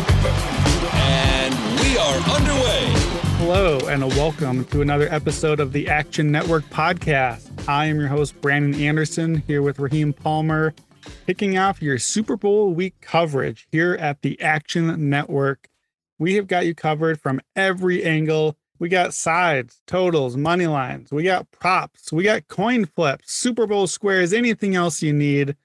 And we are underway. Hello, and a welcome to another episode of the Action Network podcast. I am your host, Brandon Anderson, here with Raheem Palmer, kicking off your Super Bowl week coverage here at the Action Network. We have got you covered from every angle. We got sides, totals, money lines, we got props, we got coin flips, Super Bowl squares, anything else you need,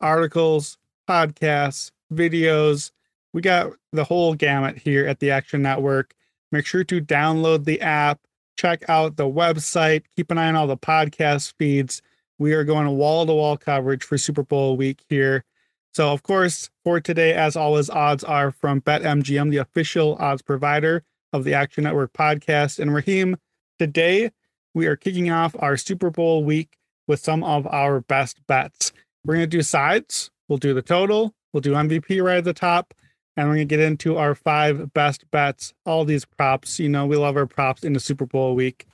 articles, podcasts, videos. We got the whole gamut here at the Action Network. Make sure to download the app, check out the website, keep an eye on all the podcast feeds. We are going wall to wall coverage for Super Bowl week here. So, of course, for today, as always, odds are from BetMGM, the official odds provider of the Action Network podcast. And Raheem, today we are kicking off our Super Bowl week with some of our best bets. We're going to do sides, we'll do the total, we'll do MVP right at the top, and we're going to get into our five best bets. All these props, you know, we love our props in the Super Bowl week.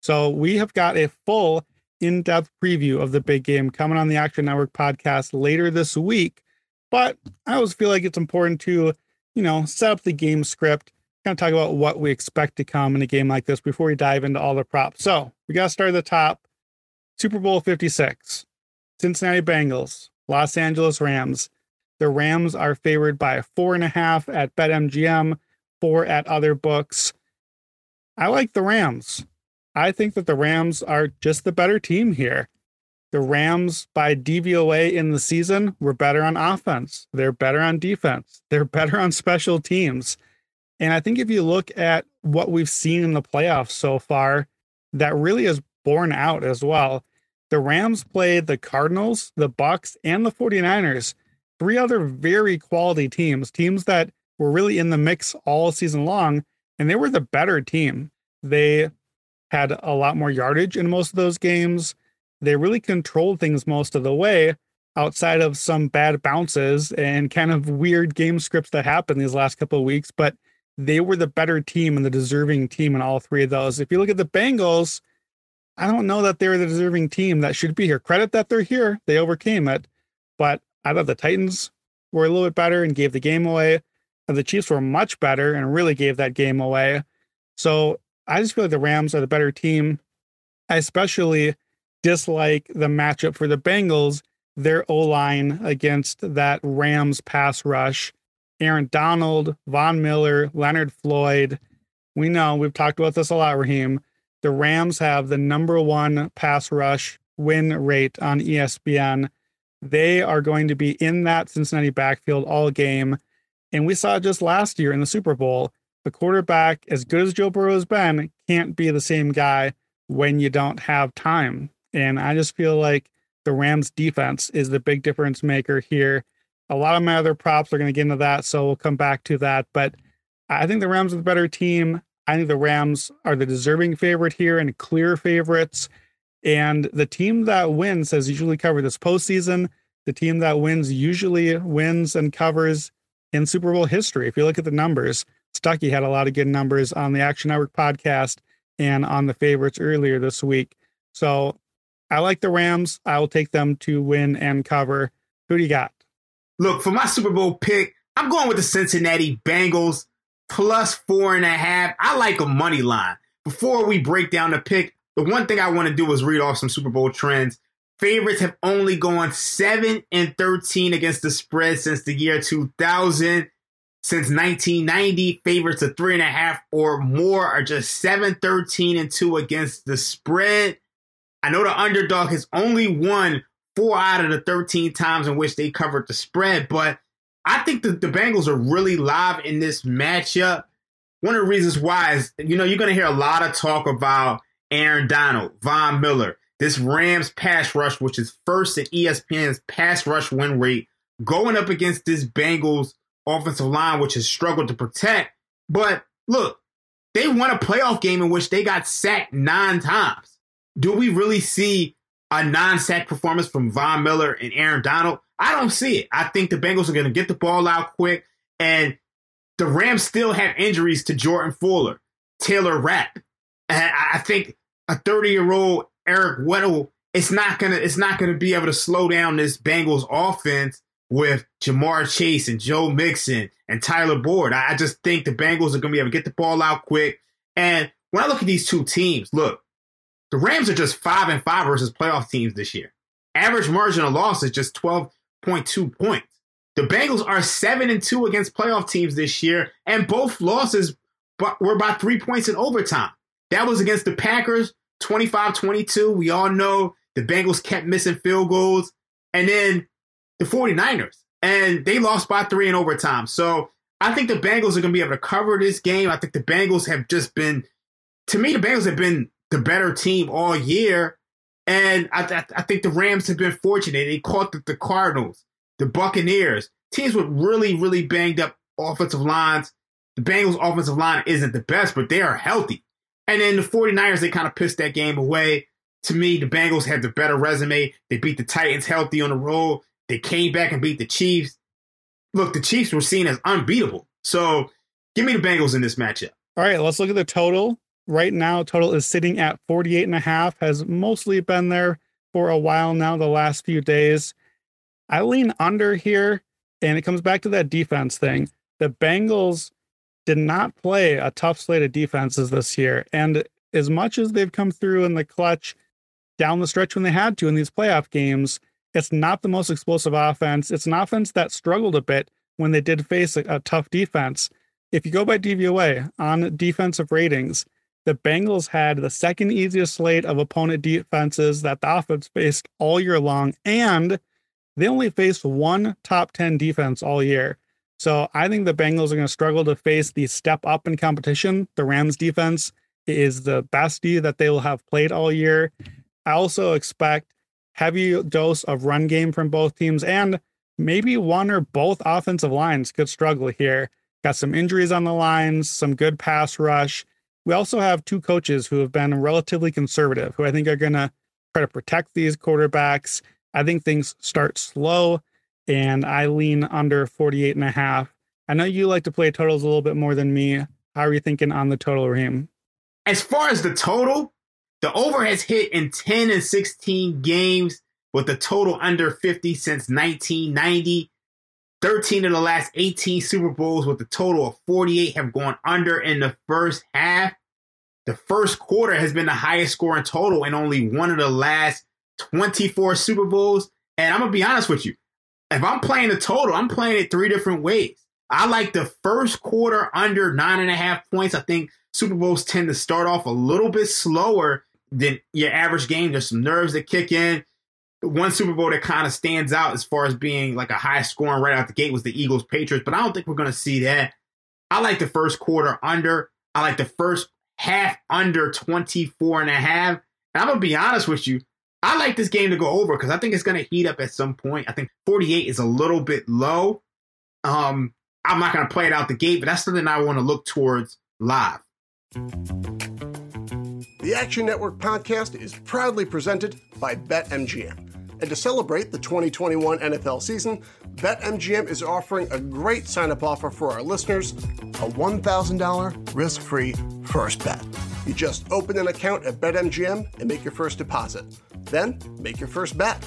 So we have got a full in depth preview of the big game coming on the Action Network podcast later this week. But I always feel like it's important to, you know, set up the game script, kind of talk about what we expect to come in a game like this before we dive into all the props. So we got to start at the top Super Bowl 56, Cincinnati Bengals, Los Angeles Rams. The Rams are favored by four and a half at BetMGM, four at other books. I like the Rams. I think that the Rams are just the better team here. The Rams, by DVOA in the season, were better on offense. They're better on defense. They're better on special teams. And I think if you look at what we've seen in the playoffs so far, that really is borne out as well. The Rams played the Cardinals, the Bucks, and the 49ers, three other very quality teams, teams that were really in the mix all season long, and they were the better team. They had a lot more yardage in most of those games. They really controlled things most of the way outside of some bad bounces and kind of weird game scripts that happened these last couple of weeks, but they were the better team and the deserving team in all three of those. If you look at the Bengals, I don't know that they're the deserving team that should be here. Credit that they're here. They overcame it. But I thought the Titans were a little bit better and gave the game away. And the Chiefs were much better and really gave that game away. So I just feel like the Rams are the better team. I especially dislike the matchup for the Bengals, their O line against that Rams pass rush. Aaron Donald, Von Miller, Leonard Floyd. We know we've talked about this a lot, Raheem. The Rams have the number one pass rush win rate on ESPN. They are going to be in that Cincinnati backfield all game. And we saw just last year in the Super Bowl. The quarterback, as good as Joe Burrow has been, can't be the same guy when you don't have time. And I just feel like the Rams defense is the big difference maker here. A lot of my other props are going to get into that, so we'll come back to that. But I think the Rams are the better team. I think the Rams are the deserving favorite here and clear favorites. And the team that wins has usually covered this postseason. The team that wins usually wins and covers in Super Bowl history. If you look at the numbers, Stuckey had a lot of good numbers on the Action Network podcast and on the favorites earlier this week. So I like the Rams. I will take them to win and cover. Who do you got? Look, for my Super Bowl pick, I'm going with the Cincinnati Bengals plus four and a half. I like a money line. Before we break down the pick, the one thing I want to do is read off some Super Bowl trends. Favorites have only gone 7 and 13 against the spread since the year 2000. since 1990. Favorites of three and a half or more are just 7 13 and 2 against the spread. I know the underdog has only won four out of the 13 times in which they covered the spread, but I think the, the Bengals are really live in this matchup. One of the reasons why is, you know, you're going to hear a lot of talk about Aaron Donald, Von Miller, this Rams pass rush, which is first in ESPN's pass rush win rate, going up against this Bengals offensive line, which has struggled to protect. But look, they won a playoff game in which they got sacked nine times. Do we really see a non-sack performance from Von Miller and Aaron Donald? I don't see it. I think the Bengals are going to get the ball out quick, and the Rams still have injuries to Jordan Fuller, Taylor Rapp. And I think a 30-year-old Eric Weddle, it's not gonna it's not gonna be able to slow down this Bengals offense with Ja'Marr Chase and Joe Mixon and Tyler Boyd. I just think the Bengals are gonna be able to get the ball out quick. And when I look at these two teams, look, the Rams are just five and five versus playoff teams this year. Average margin of loss is just 12.2 points. The Bengals are seven and two against playoff teams this year, and both losses were by three points in overtime. That was against the Packers, 25 22. We all know the Bengals kept missing field goals. And then the 49ers, and they lost by three in overtime. So I think the Bengals are going to be able to cover this game. I think the Bengals have just been, to me, the Bengals have been the better team all year. And I, I, I think the Rams have been fortunate. They caught the, the Cardinals, the Buccaneers, teams with really, really banged up offensive lines. The Bengals' offensive line isn't the best, but they are healthy. And then the 49ers, they kind of pissed that game away. To me, the Bengals had the better resume. They beat the Titans healthy on the road. They came back and beat the Chiefs. Look, the Chiefs were seen as unbeatable. So give me the Bengals in this matchup. All right, let's look at the total. Right now, total is sitting at 48 and a half, has mostly been there for a while now, the last few days. I lean under here, and it comes back to that defense thing. The Bengals did not play a tough slate of defenses this year. And as much as they've come through in the clutch down the stretch when they had to in these playoff games, it's not the most explosive offense. It's an offense that struggled a bit when they did face a, a tough defense. If you go by DVOA on defensive ratings, the Bengals had the second easiest slate of opponent defenses that the offense faced all year long, and they only faced one top 10 defense all year. So I think the Bengals are going to struggle to face the step up in competition. The Rams defense is the best D that they will have played all year. I also expect heavy dose of run game from both teams and maybe one or both offensive lines could struggle here. Got some injuries on the lines, some good pass rush. We also have two coaches who have been relatively conservative, who I think are going to try to protect these quarterbacks. I think things start slow and I lean under 48 and a half. I know you like to play totals a little bit more than me. How are you thinking on the total, Raheem? As far as the total, the over has hit in 10 and 16 games with the total under 50 since 1990. 13 of the last 18 Super Bowls with a total of 48 have gone under in the first half. The first quarter has been the highest scoring total in only one of the last 24 Super Bowls. And I'm going to be honest with you if I'm playing the total, I'm playing it three different ways. I like the first quarter under nine and a half points. I think Super Bowls tend to start off a little bit slower than your average game. There's some nerves that kick in. One Super Bowl that kind of stands out as far as being like a high scoring right out the gate was the Eagles Patriots, but I don't think we're going to see that. I like the first quarter under. I like the first half under 24 and a half. And I'm going to be honest with you. I like this game to go over because I think it's going to heat up at some point. I think 48 is a little bit low. Um, I'm not going to play it out the gate, but that's something I want to look towards live. The Action Network podcast is proudly presented by BetMGM. And to celebrate the 2021 NFL season, BetMGM is offering a great sign up offer for our listeners a $1,000 risk free first bet. You just open an account at BetMGM and make your first deposit. Then make your first bet.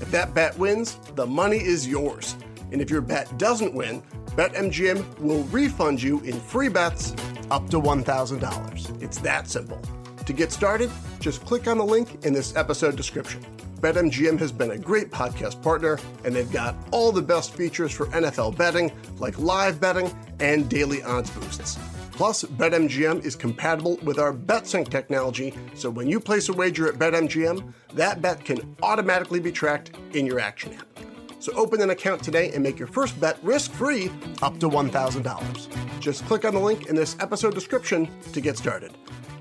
If that bet wins, the money is yours. And if your bet doesn't win, BetMGM will refund you in free bets up to $1,000. It's that simple. To get started, just click on the link in this episode description. BetMGM has been a great podcast partner, and they've got all the best features for NFL betting, like live betting and daily odds boosts. Plus, BetMGM is compatible with our BetSync technology, so when you place a wager at BetMGM, that bet can automatically be tracked in your Action app. So open an account today and make your first bet risk-free up to $1,000. Just click on the link in this episode description to get started.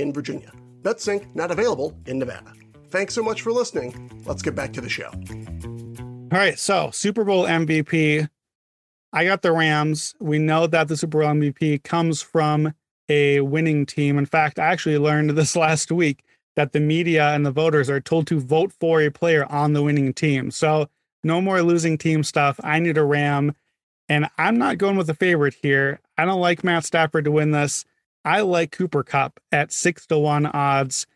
in Virginia. BetSync not available in Nevada. Thanks so much for listening. Let's get back to the show. All right, so Super Bowl MVP. I got the Rams. We know that the Super Bowl MVP comes from a winning team. In fact, I actually learned this last week that the media and the voters are told to vote for a player on the winning team. So no more losing team stuff. I need a Ram. And I'm not going with a favorite here. I don't like Matt Stafford to win this. I like Cooper Kupp at six to one odds.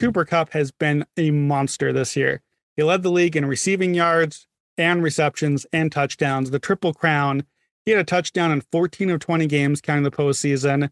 Cooper Kupp has been a monster this year. He led the league in receiving yards and receptions and touchdowns, the triple crown. He had a touchdown in 14 of 20 games, counting the postseason.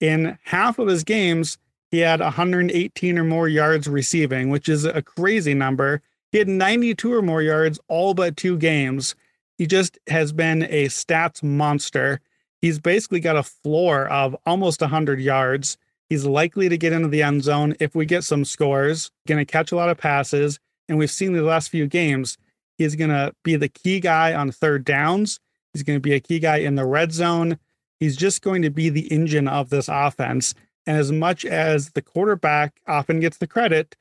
In half of his games, he had 118 or more yards receiving, which is a crazy number. He had 92 or more yards all but two games. He just has been a stats monster. He's basically got a floor of almost 100 yards. He's likely to get into the end zone if we get some scores, going to catch a lot of passes. And we've seen the last few games, he's going to be the key guy on third downs. He's going to be a key guy in the red zone. He's just going to be the engine of this offense. And as much as the quarterback often gets the credit,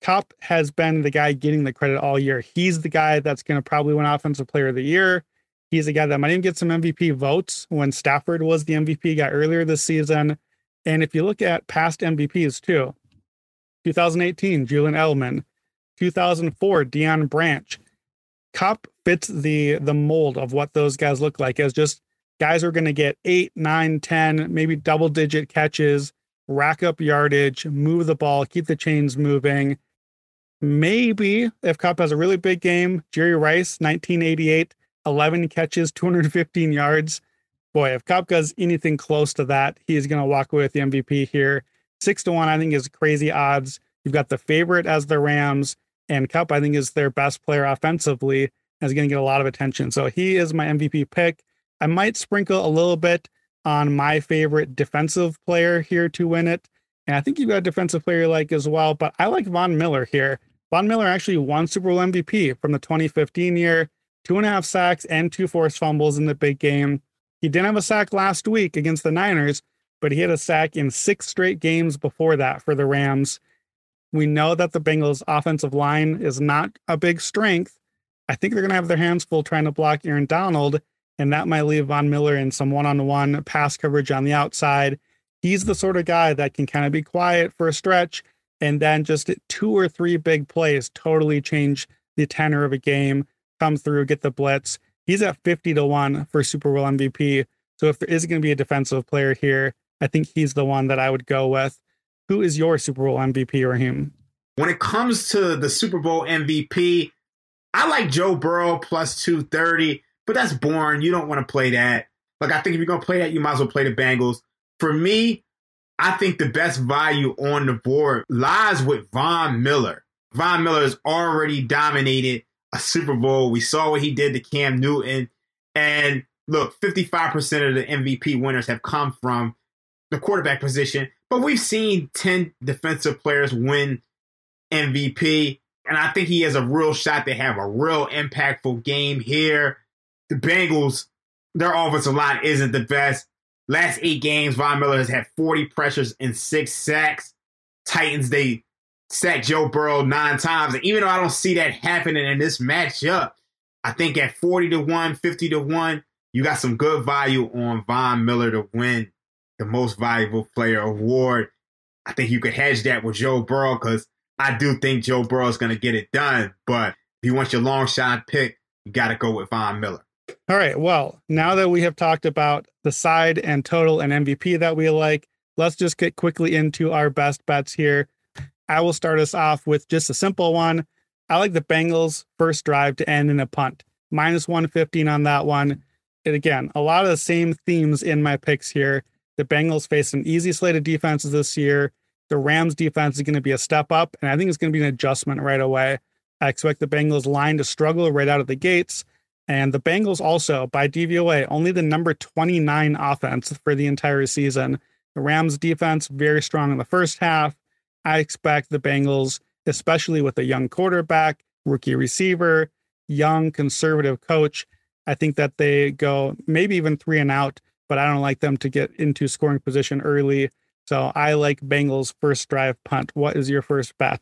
Kupp has been the guy getting the credit all year. He's the guy that's going to probably win Offensive Player of the Year. He's a guy that might even get some MVP votes when Stafford was the MVP guy earlier this season. And if you look at past MVPs too, 2018, Julian Edelman, 2004, Deion Branch, Kupp fits the the mold of what those guys look like as just guys are going to get eight, nine, 10, maybe double digit catches, rack up yardage, move the ball, keep the chains moving. Maybe if Kupp has a really big game, Jerry Rice, 1988, 11 catches, 215 yards. Boy, if does anything close to that, he is going to walk away with the MVP here. Six to one, I think, is crazy odds. You've got the favorite as the Rams, and Kupp, I think, is their best player offensively and is going to get a lot of attention. So he is my MVP pick. I might sprinkle a little bit on my favorite defensive player here to win it. And I think you've got a defensive player you like as well, but I like Von Miller here. Von Miller actually won Super Bowl MVP from the 2015 year two and a half sacks and two forced fumbles in the big game. He didn't have a sack last week against the Niners, but he had a sack in six straight games before that for the Rams. We know that the Bengals' offensive line is not a big strength. I think they're going to have their hands full trying to block Aaron Donald, and that might leave Von Miller in some one on one pass coverage on the outside. He's the sort of guy that can kind of be quiet for a stretch and then just two or three big plays totally change the tenor of a game come through, get the blitz. He's at 50 to 1 for Super Bowl MVP. So if there is going to be a defensive player here, I think he's the one that I would go with. Who is your Super Bowl MVP, Raheem? When it comes to the Super Bowl MVP, I like Joe Burrow plus 230, but that's boring. You don't want to play that. Like, I think if you're going to play that, you might as well play the Bengals. For me, I think the best value on the board lies with Von Miller. Von Miller has already dominated a Super Bowl. We saw what he did to Cam Newton. And look, 55% of the MVP winners have come from the quarterback position. But we've seen 10 defensive players win MVP. And I think he has a real shot to have a real impactful game here. The Bengals, their offensive line isn't the best. Last eight games, Von Miller has had 40 pressures and six sacks. Titans, they sacked Joe Burrow nine times. And even though I don't see that happening in this matchup, I think at 40 to 1, 50 to 1, you got some good value on Von Miller to win the most valuable player award. I think you could hedge that with Joe Burrow because I do think Joe Burrow is going to get it done. But if you want your long shot pick, you got to go with Von Miller. All right. Well, now that we have talked about the side and total and MVP that we like, let's just get quickly into our best bets here. I will start us off with just a simple one. I like the Bengals first drive to end in a punt, minus 115 on that one. And again, a lot of the same themes in my picks here. The Bengals face an easy slate of defenses this year. The Rams defense is going to be a step up, and I think it's going to be an adjustment right away. I expect the Bengals line to struggle right out of the gates. And the Bengals also, by DVOA, only the number 29 offense for the entire season. The Rams defense, very strong in the first half. I expect the Bengals, especially with a young quarterback, rookie receiver, young conservative coach, I think that they go maybe even three and out, but I don't like them to get into scoring position early. So I like Bengals first drive punt. What is your first bet?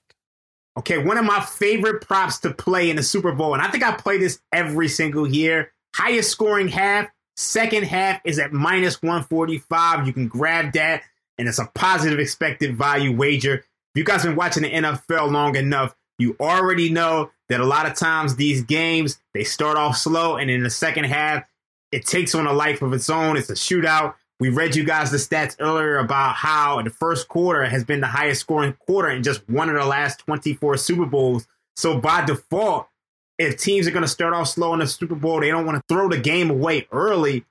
Okay, one of my favorite props to play in the Super Bowl, and I think I play this every single year. Highest scoring half, second half is at minus 145. You can grab that, and it's a positive expected value wager. If you guys have been watching the NFL long enough, you already know that a lot of times these games they start off slow, and in the second half, it takes on a life of its own. It's a shootout. We read you guys the stats earlier about how the first quarter has been the highest scoring quarter in just one of the last 24 Super Bowls. So by default, if teams are going to start off slow in the Super Bowl, they don't want to throw the game away early.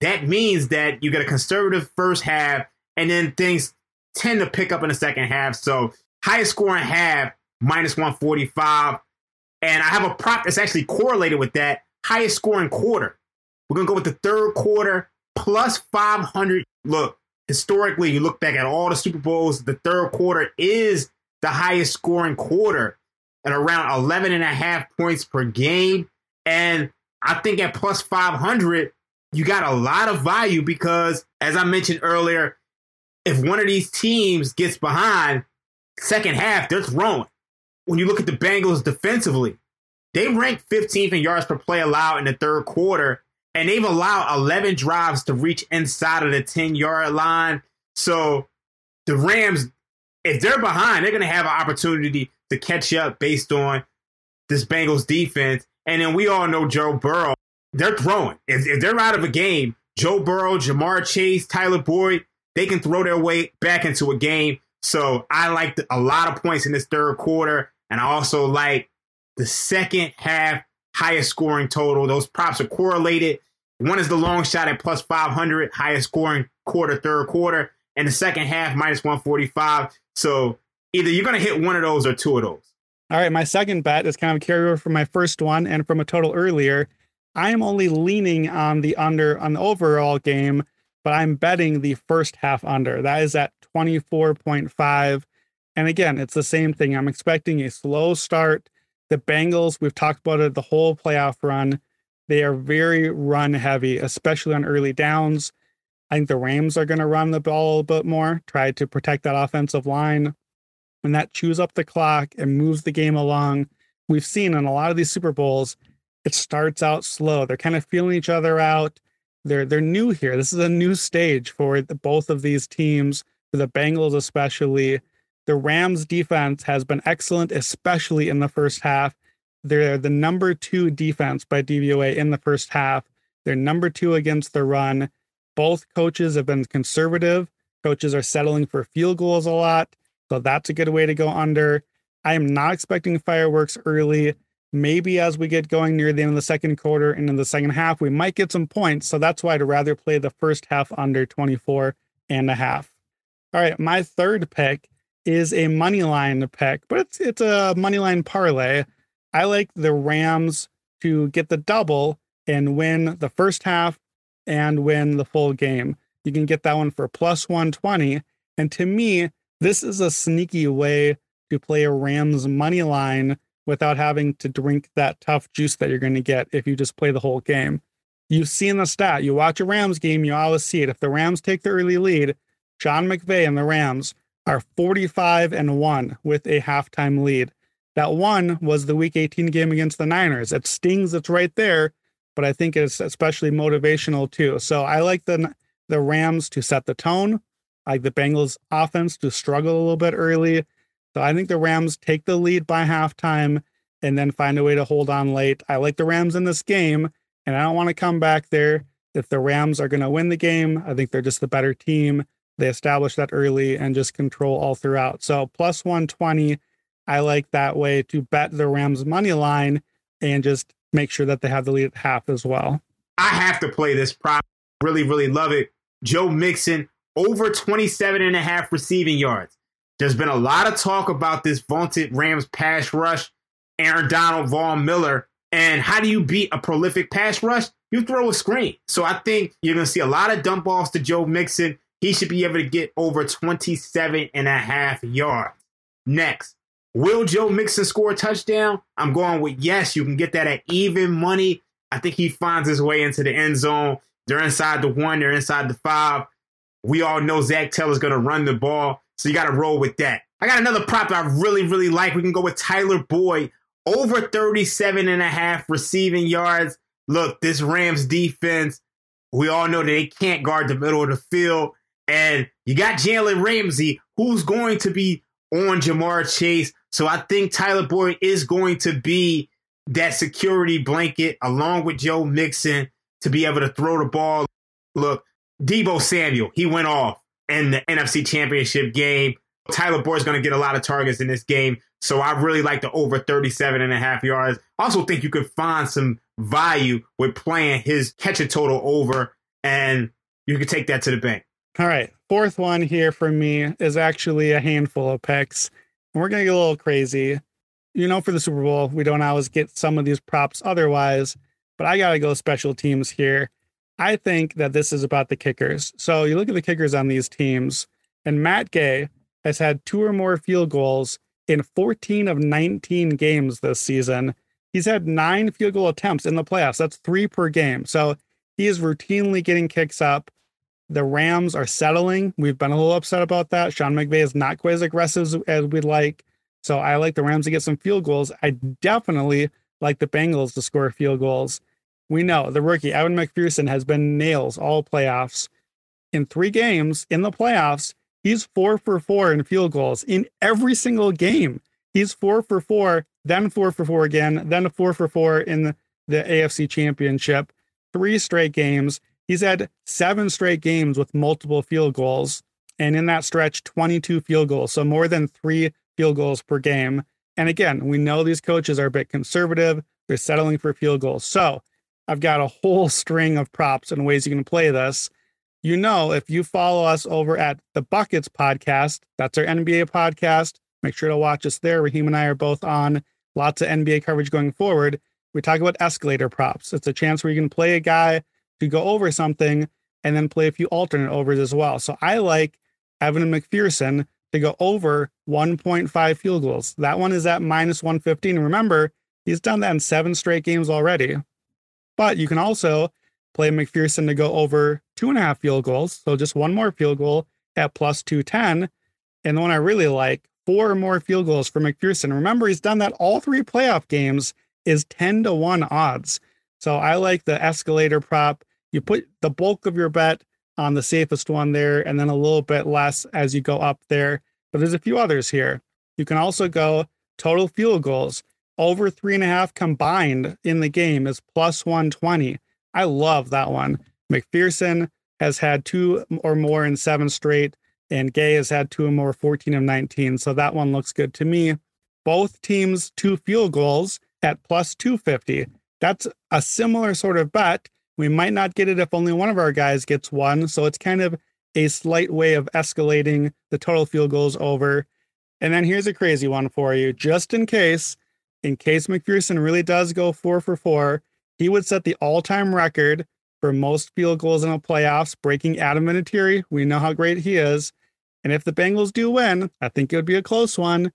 That means that you get a conservative first half, and then things tend to pick up in the second half. So highest scoring half, minus 145. And I have a prop that's actually correlated with that highest scoring quarter. We're going to go with the third quarter plus 500. Look, historically, you look back at all the Super Bowls, the third quarter is the highest scoring quarter at around 11 and a half points per game. And I think at plus 500, you got a lot of value because, as I mentioned earlier, if one of these teams gets behind, second half, they're throwing. When you look at the Bengals defensively, they rank 15th in yards per play allowed in the third quarter and they've allowed 11 drives to reach inside of the 10 yard line. So the Rams, if they're behind, they're going to have an opportunity to catch up based on this Bengals defense. And then we all know Joe Burrow, they're throwing. If, if they're out of a game, Joe Burrow, Ja'Marr Chase, Tyler Boyd, they can throw their way back into a game. So I like a lot of points in this third quarter. And I also like the second half highest scoring total. Those props are correlated. One is the long shot at plus 500, highest scoring quarter, third quarter, and the second half minus 145. So either you're going to hit one of those or two of those. All right. My second bet is kind of a carryover from my first one and from a total earlier. I am only leaning on the under on the overall game, but I'm betting the first half under. That is at 24.5. And again, it's the same thing. I'm expecting a slow start. The Bengals, we've talked about it the whole playoff run. They are very run heavy, especially on early downs. I think the Rams are going to run the ball a little bit more, try to protect that offensive line. And that chews up the clock and moves the game along. We've seen in a lot of these Super Bowls, it starts out slow. They're kind of feeling each other out. They're they're new here. This is a new stage for the, both of these teams, for the Bengals especially. The Rams defense has been excellent, especially in the first half. They're the number two defense by DVOA in the first half. They're number two against the run. Both coaches have been conservative. Coaches are settling for field goals a lot. So that's a good way to go under. I am not expecting fireworks early. Maybe as we get going near the end of the second quarter and in the second half, we might get some points. So that's why I'd rather play the first half under 24 and a half. All right, my third pick is a money line pick, but it's it's a money line parlay. I like the Rams to get the double and win the first half and win the full game. You can get that one for plus 120. And to me, this is a sneaky way to play a Rams money line without having to drink that tough juice that you're going to get if you just play the whole game. You've seen the stat. You watch a Rams game, you always see it. If the Rams take the early lead, Sean McVay and the Rams are 45 and 1 with a halftime lead. That one was the week 18 game against the Niners. It stings, it's right there, but I think it's especially motivational too. So I like the the Rams to set the tone. I like the Bengals offense to struggle a little bit early. So I think the Rams take the lead by halftime and then find a way to hold on late. I like the Rams in this game, and I don't want to come back there. If the Rams are going to win the game, I think they're just the better team. They establish that early and just control all throughout. So plus 120, I like that way to bet the Rams money line and just make sure that they have the lead at half as well. I have to play this prop. Really, really love it. Joe Mixon over 27 and a half receiving yards. There's been a lot of talk about this vaunted Rams pass rush, Aaron Donald, Von Miller. And how do you beat a prolific pass rush? You throw a screen. So I think you're going to see a lot of dump balls to Joe Mixon. He should be able to get over 27 and a half yards. Next, will Joe Mixon score a touchdown? I'm going with yes. You can get that at even money. I think he finds his way into the end zone. They're inside the one, they're inside the five. We all know Zac Taylor's going to run the ball. So you got to roll with that. I got another prop I really, really like. We can go with Tyler Boyd over 37 and a half receiving yards. Look, this Rams defense, we all know that they can't guard the middle of the field. And you got Jalen Ramsey, who's going to be on Ja'Marr Chase. So I think Tyler Boyd is going to be that security blanket along with Joe Mixon to be able to throw the ball. Look, Deebo Samuel, he went off in the NFC Championship game. Tyler Boyd's going to get a lot of targets in this game. So I really like the over 37 and a half yards. Also think you could find some value with playing his catch a total over and you could take that to the bank. All right. Fourth one here for me is actually a handful of picks. And we're going to get a little crazy. You know, for the Super Bowl, we don't always get some of these props otherwise, but I got to go special teams here. I think that this is about the kickers. So you look at the kickers on these teams, and Matt Gay has had two or more field goals in 14 of 19 games this season. He's had nine field goal attempts in the playoffs. That's three per game. So he is routinely getting kicks up. The Rams are settling. We've been a little upset about that. Sean McVay is not quite as aggressive as we'd like. So I like the Rams to get some field goals. I definitely like the Bengals to score field goals. We know the rookie Evan McPherson has been nails all playoffs. In three games in the playoffs, he's four for four in field goals in every single game. He's four for four, then four for four again, then four for four in the, AFC Championship. Three straight games. He's had seven straight games with multiple field goals. And in that stretch, 22 field goals. So more than three field goals per game. And again, we know these coaches are a bit conservative. They're settling for field goals. So I've got a whole string of props and ways you can play this. You know, if you follow us over at the Buckets podcast, that's our NBA podcast. Make sure to watch us there. Raheem and I are both on lots of NBA coverage going forward. We talk about escalator props. It's a chance where you can play a guy to go over something and then play a few alternate overs as well. So I like Evan McPherson to go over 1.5 field goals. That one is at minus 115. Remember, he's done that in seven straight games already. But you can also play McPherson to go over two and a half field goals. So just one more field goal at plus 210. And the one I really like, four more field goals for McPherson. Remember, he's done that all three playoff games is 10 to 1 odds. So I like the escalator prop. You put the bulk of your bet on the safest one there, and then a little bit less as you go up there. But there's a few others here. You can also go total field goals over three and a half combined in the game is plus 120. I love that one. McPherson has had two or more in seven straight, and Gay has had two or more 14 of 19. So that one looks good to me. Both teams, two field goals at plus 250. That's a similar sort of bet. We might not get it if only one of our guys gets one. So it's kind of a slight way of escalating the total field goals over. And then here's a crazy one for you, just in case in case McPherson really does go four for four, he would set the all time record for most field goals in the playoffs, breaking Adam Vinatieri. We know how great he is. And if the Bengals do win, I think it would be a close one.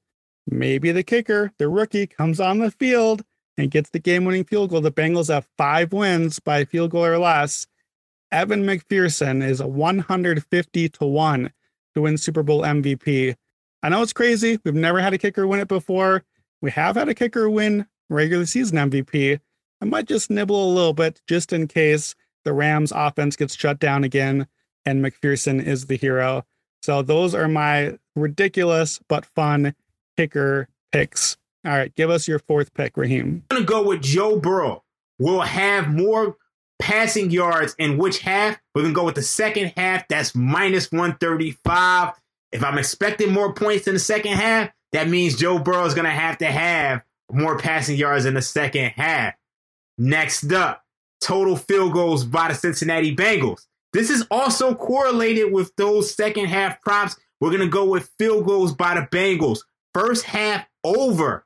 Maybe the kicker, the rookie, comes on the field and gets the game winning field goal. The Bengals have five wins by field goal or less. Evan McPherson is a 150 to 1 to win Super Bowl MVP. I know it's crazy. We've never had a kicker win it before. We have had a kicker win regular season MVP. I might just nibble a little bit just in case the Rams offense gets shut down again and McPherson is the hero. So those are my ridiculous but fun kicker picks. All right, give us your fourth pick, Raheem. I'm going to go with Joe Burrow. We'll have more passing yards in which half? We're going to go with the second half. That's minus 135. If I'm expecting more points in the second half, that means Joe Burrow is going to have to have more passing yards in the second half. Next up, total field goals by the Cincinnati Bengals. This is also correlated with those second half props. We're going to go with field goals by the Bengals. First half over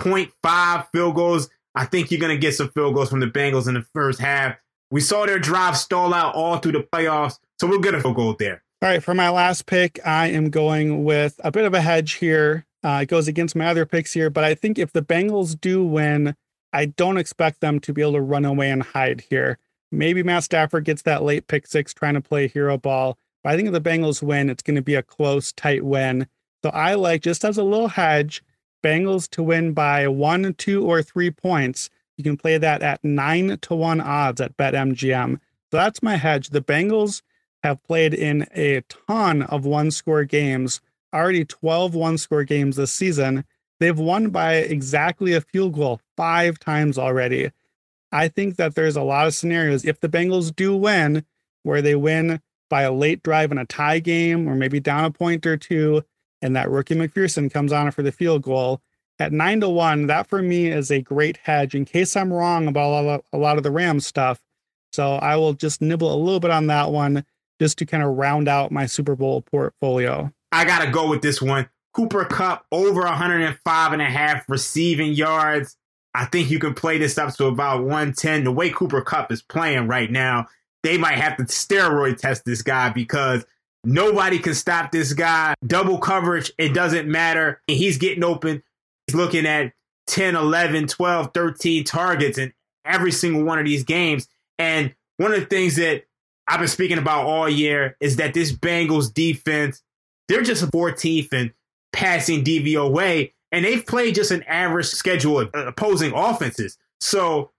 0.5 field goals. I think you're going to get some field goals from the Bengals in the first half. We saw their drive stall out all through the playoffs, so we'll get a field goal there. All right, for my last pick, I am going with a bit of a hedge here. Uh, it goes against my other picks here, but I think if the Bengals do win, I don't expect them to be able to run away and hide here. Maybe Matt Stafford gets that late pick six trying to play hero ball, but I think if the Bengals win, it's going to be a close, tight win. So I like, just as a little hedge, Bengals to win by one, two, or three points. You can play that at nine to one odds at BetMGM. So that's my hedge. The Bengals have played in a ton of one score games, already 12 one score games this season. They've won by exactly a field goal five times already. I think that there's a lot of scenarios if the Bengals do win, where they win by a late drive in a tie game or maybe down a point or two, and that rookie McPherson comes on for the field goal. At nine to one, that for me is a great hedge in case I'm wrong about a lot of, a lot of the Rams stuff. So I will just nibble a little bit on that one just to kind of round out my Super Bowl portfolio. I got to go with this one. Cooper Kupp over 105 and a half receiving yards. I think you can play this up to about 110. The way Cooper Kupp is playing right now, they might have to steroid test this guy because nobody can stop this guy. Double coverage, it doesn't matter. He's getting open. He's looking at 10, 11, 12, 13 targets in every single one of these games. And one of the things that I've been speaking about all year is that this Bengals defense, they're just 14th in passing DVOA, and they've played just an average schedule of opposing offenses. So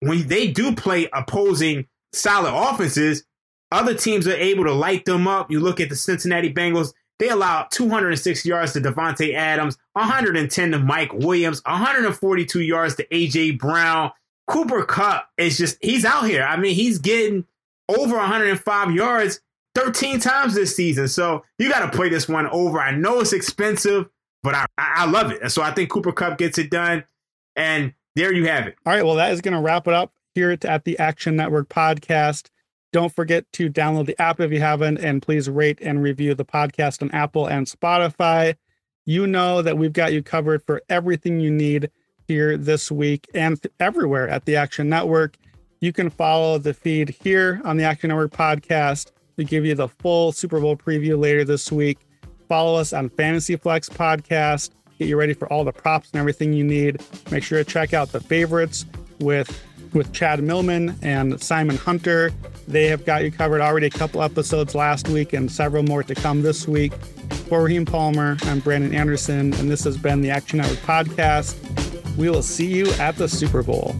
when they do play opposing solid offenses, other teams are able to light them up. You look at the Cincinnati Bengals, they allow 206 yards to Davante Adams, 110 to Mike Williams, 142 yards to AJ Brown. Cooper Kupp is just he's out here. I mean, he's getting over 105 yards 13 times this season. So you got to play this one over. I know it's expensive, but I, I love it. And so I think Cooper Kupp gets it done. And there you have it. All right. Well, that is going to wrap it up here at the Action Network podcast. Don't forget to download the app if you haven't, and please rate and review the podcast on Apple and Spotify. You know that we've got you covered for everything you need here this week and everywhere at the Action Network. You can follow the feed here on the Action Network podcast. We give you the full Super Bowl preview later this week. Follow us on Fantasy Flex Podcast. Get you ready for all the props and everything you need. Make sure to check out the favorites with with Chad Millman and Simon Hunter. They have got you covered already a couple episodes last week and several more to come this week. For Raheem Palmer, I'm Brandon Anderson, and this has been the Action Network Podcast. We will see you at the Super Bowl.